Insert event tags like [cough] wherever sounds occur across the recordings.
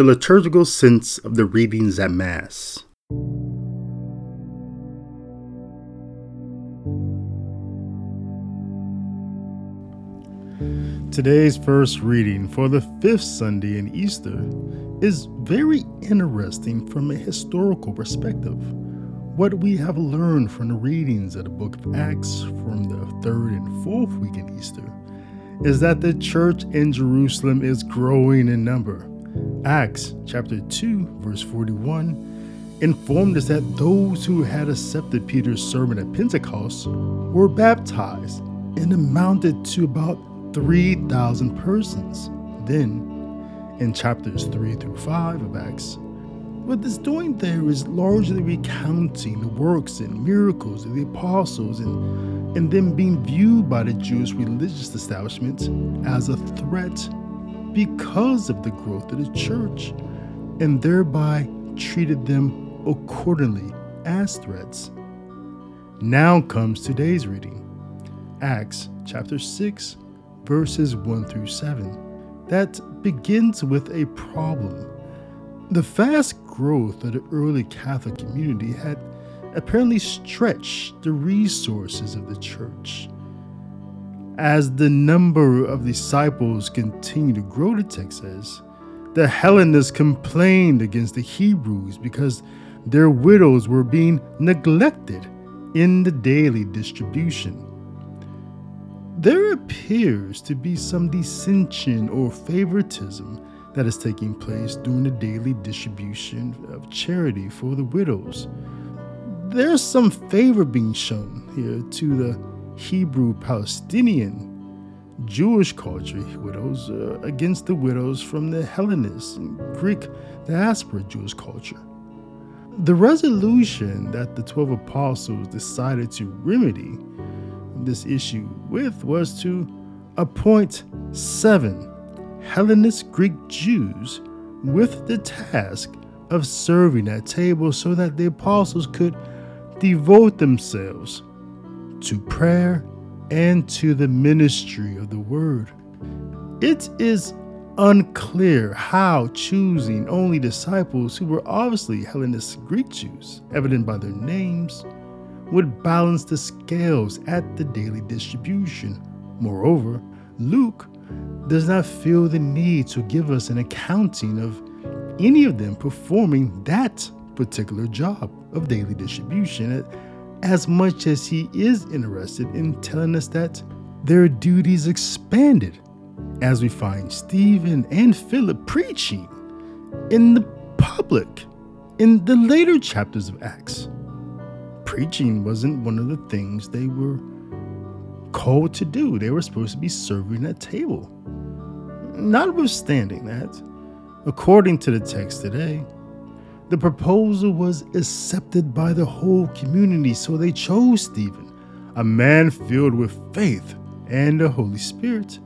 The liturgical sense of the readings at Mass. Today's first reading for the fifth Sunday in Easter is very interesting from a historical perspective. What we have learned from the readings of the book of Acts from the third and fourth week in Easter is that the church in Jerusalem is growing in number. Acts chapter 2, verse 41 informed us that those who had accepted Peter's sermon at Pentecost were baptized and amounted to about 3,000 persons. Then, in chapters 3 through 5 of Acts, what it's doing there is largely recounting the works and miracles of the apostles and, and them being viewed by the Jewish religious establishment as a threat because of the growth of the church, and thereby treated them accordingly as threats. Now comes today's reading Acts chapter 6, verses 1 through 7, that begins with a problem. The fast growth of the early Catholic community had apparently stretched the resources of the church. As the number of disciples continued to grow, the text says, the Hellenists complained against the Hebrews because their widows were being neglected in the daily distribution there appears to be some dissension or favoritism that is taking place during the daily distribution of charity for the widows. There's some favor being shown here to the Hebrew Palestinian Jewish culture widows uh, against the widows from the Hellenist and Greek diaspora Jewish culture. The resolution that the 12 apostles decided to remedy this issue with was to appoint seven Hellenist Greek Jews with the task of serving at table so that the apostles could devote themselves to prayer and to the ministry of the word. It is unclear how choosing only disciples who were obviously Hellenist Greek Jews, evident by their names, would balance the scales at the daily distribution. Moreover, Luke does not feel the need to give us an accounting of any of them performing that particular job of daily distribution as much as he is interested in telling us that their duties expanded as we find Stephen and Philip preaching in the public in the later chapters of Acts preaching wasn't one of the things they were called to do. They were supposed to be serving at table. Notwithstanding that, according to the text today, the proposal was accepted by the whole community, so they chose Stephen, a man filled with faith and the Holy Spirit.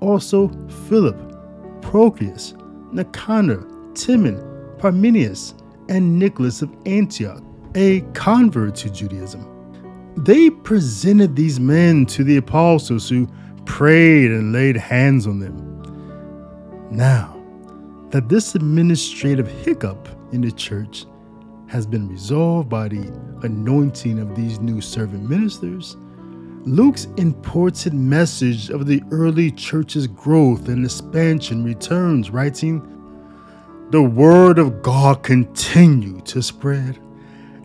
Also, Philip, Prochorus, Nicanor, Timon, Parmenius, and Nicholas of Antioch a convert to Judaism. They presented these men to the apostles who prayed and laid hands on them. Now that this administrative hiccup in the church has been resolved by the anointing of these new servant ministers, Luke's important message of the early church's growth and expansion returns, writing, The word of God continued to spread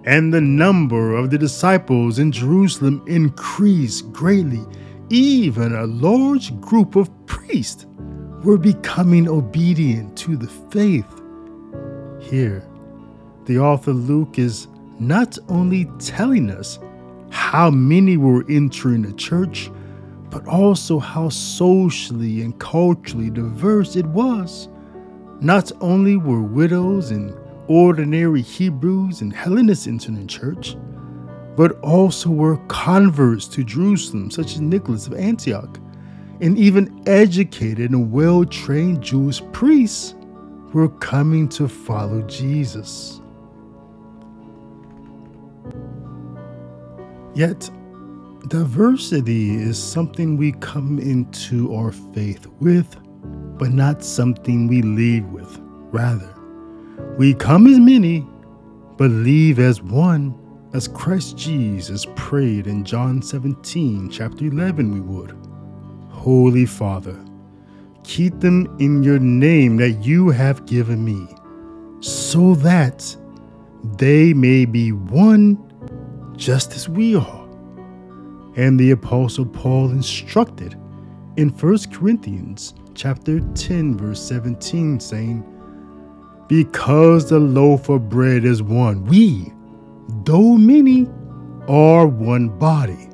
and the number of the disciples in Jerusalem increased greatly. Even a large group of priests were becoming obedient to the faith. Here, the author Luke is not only telling us how many were entering the church, but also how socially and culturally diverse it was. Not only were widows and ordinary Hebrews and Hellenists entering the church, but also were converts to Jerusalem, such as Nicholas of Antioch, and even educated and well trained Jewish priests were coming to follow Jesus. Yet, diversity is something we come into our faith with, but not something we leave with. Rather, we come as many, but leave as one, as Christ Jesus prayed in John 17, chapter 11, we would. Holy Father, keep them in your name that you have given me, so that they may be one just as we are. And the apostle Paul instructed in 1 Corinthians chapter 10 verse 17 saying, "Because the loaf of bread is one, we, though many, are one body,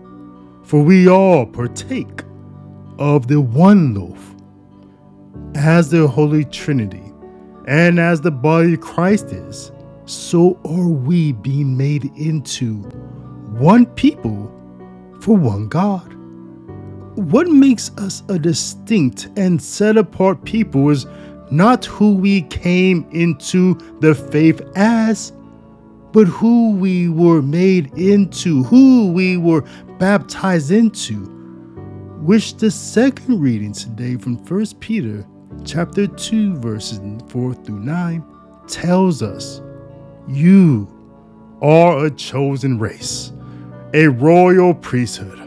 for we all partake of the one loaf." As the Holy Trinity and as the body of Christ is, so are we being made into one people for one God. What makes us a distinct and set apart people is not who we came into the faith as, but who we were made into, who we were baptized into. Which the second reading today from 1 Peter chapter 2 verses 4 through 9 tells us you are a chosen race, a royal priesthood,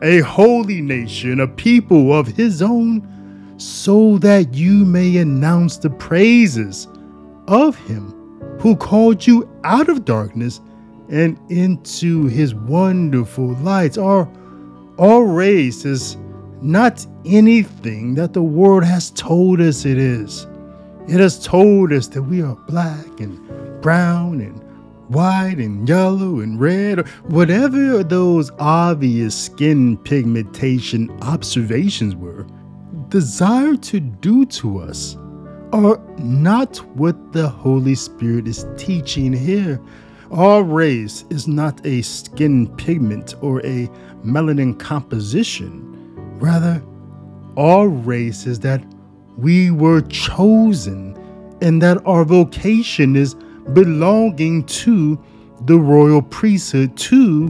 a holy nation, a people of his own, so that you may announce the praises of him who called you out of darkness and into his wonderful lights." Our, our race is not anything that the world has told us it is. It has told us that we are black and brown and white and yellow and red, or whatever those obvious skin pigmentation observations were, desire to do to us are not what the Holy Spirit is teaching here. Our race is not a skin pigment or a melanin composition. Rather, our race is that we were chosen and that our vocation is belonging to the royal priesthood to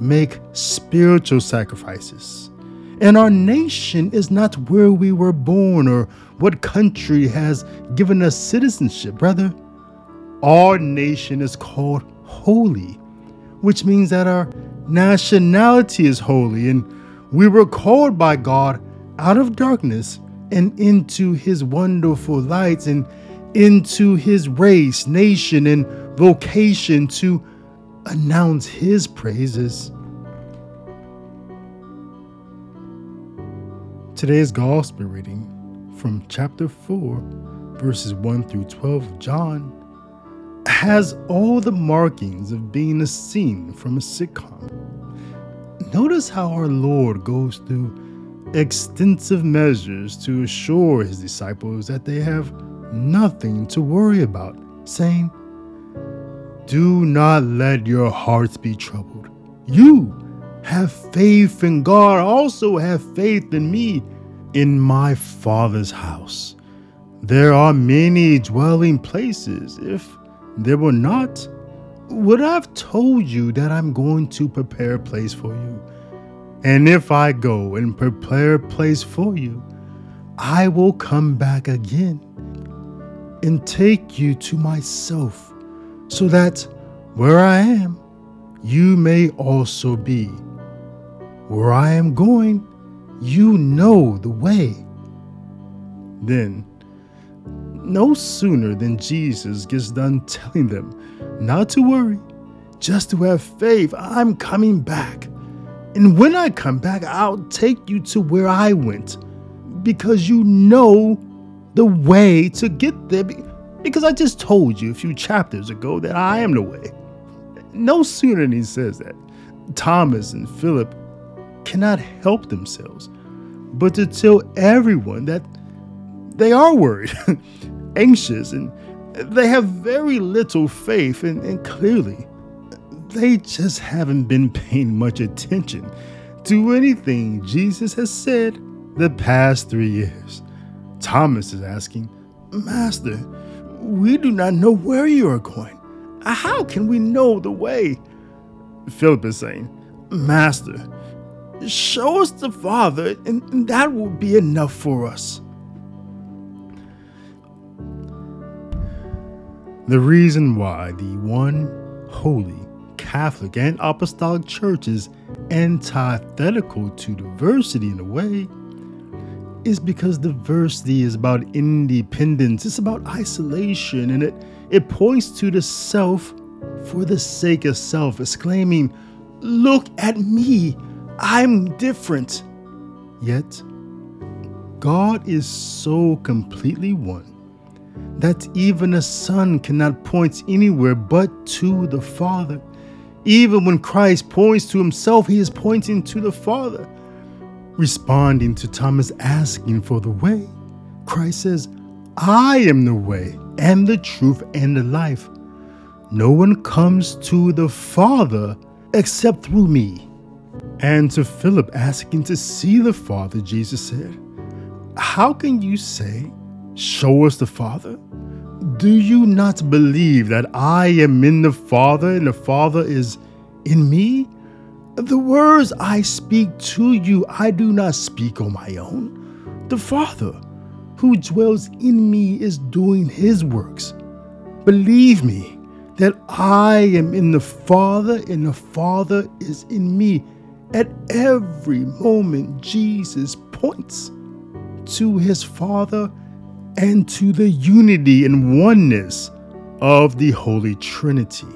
make spiritual sacrifices. And our nation is not where we were born or what country has given us citizenship. Rather, our nation is called holy, which means that our nationality is holy and we were called by God out of darkness and into his wonderful lights and into his race, nation, and vocation to announce his praises. Today's gospel reading from chapter 4, verses 1 through 12 of John, has all the markings of being a scene from a sitcom. Notice how our Lord goes through extensive measures to assure his disciples that they have nothing to worry about, saying, Do not let your hearts be troubled. You have faith in God, also have faith in me. In my Father's house, there are many dwelling places. If there were not, would I have told you that I'm going to prepare a place for you? And if I go and prepare a place for you, I will come back again and take you to myself, so that where I am, you may also be. Where I am going, you know the way. Then, no sooner than Jesus gets done telling them not to worry, just to have faith, I'm coming back. And when I come back, I'll take you to where I went because you know the way to get there because I just told you a few chapters ago that I am the way. No sooner than he says that, Thomas and Philip cannot help themselves but to tell everyone that they are worried, [laughs] anxious, and they have very little faith, and, and clearly they just haven't been [laughs] paying much attention to anything Jesus has said the past three years. Thomas is asking, Master, we do not know where you are going. How can we know the way? Philip is saying, Master, show us the Father, and that will be enough for us. The reason why the one holy Catholic and Apostolic Church is antithetical to diversity in a way is because diversity is about independence, it's about isolation, and it, it points to the self for the sake of self, exclaiming, Look at me, I'm different. Yet, God is so completely one that even a son cannot point anywhere but to the Father. Even when Christ points to himself, he is pointing to the Father. Responding to Thomas asking for the way, Christ says, I am the way and the truth and the life. No one comes to the Father except through me. And to Philip asking to see the Father, Jesus said, How can you say, Show us the Father? Do you not believe that I am in the Father and the Father is in me? The words I speak to you, I do not speak on my own. The Father who dwells in me is doing his works. Believe me that I am in the Father and the Father is in me. At every moment, Jesus points to his Father and to the unity and oneness of the Holy Trinity.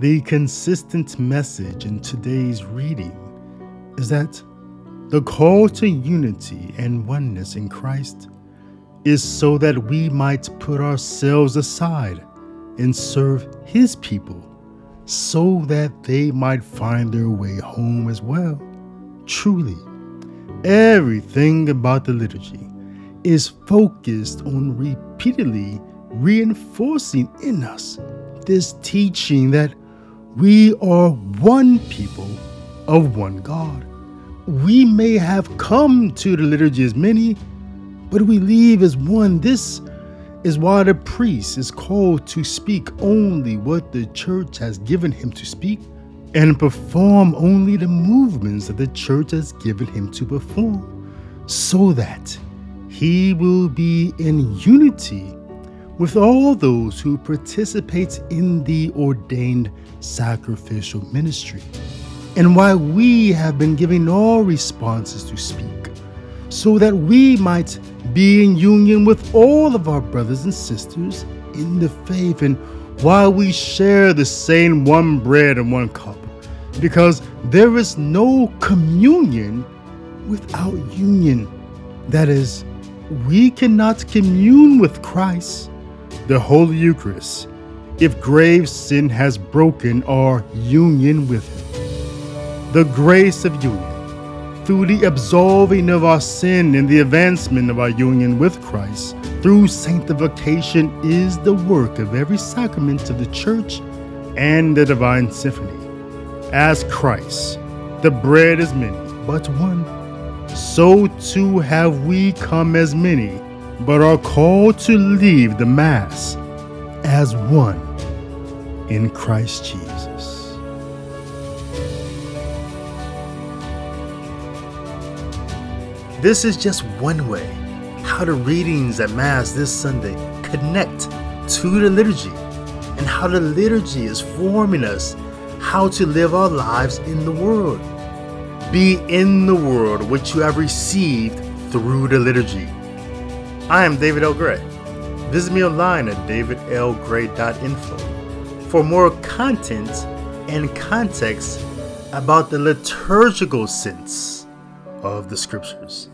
The consistent message in today's reading is that the call to unity and oneness in Christ is so that we might put ourselves aside and serve His people so that they might find their way home as well. Truly, Everything about the liturgy is focused on repeatedly reinforcing in us this teaching that we are one people of one God. We may have come to the liturgy as many, but we leave as one. This is why the priest is called to speak only what the church has given him to speak and perform only the movements that the church has given him to perform, so that he will be in unity with all those who participate in the ordained sacrificial ministry. And why we have been giving all responses to speak, so that we might be in union with all of our brothers and sisters in the faith, and while we share the same one bread and one cup because there is no communion without union. That is, we cannot commune with Christ, the Holy Eucharist, if grave sin has broken our union with Him. The grace of union, through the absolving of our sin and the advancement of our union with Christ, through sanctification, is the work of every sacrament of the Church and the Divine Symphony as Christ. The bread is many, but one. So too have we come as many, but are called to leave the Mass as one in Christ Jesus. This is just one way how the readings at Mass this Sunday connect to the liturgy and how the liturgy is forming us how to live our lives in the world. Be in the world which you have received through the liturgy. I am David L. Gray. Visit me online at davidlgray.info for more content and context about the liturgical sense of the scriptures.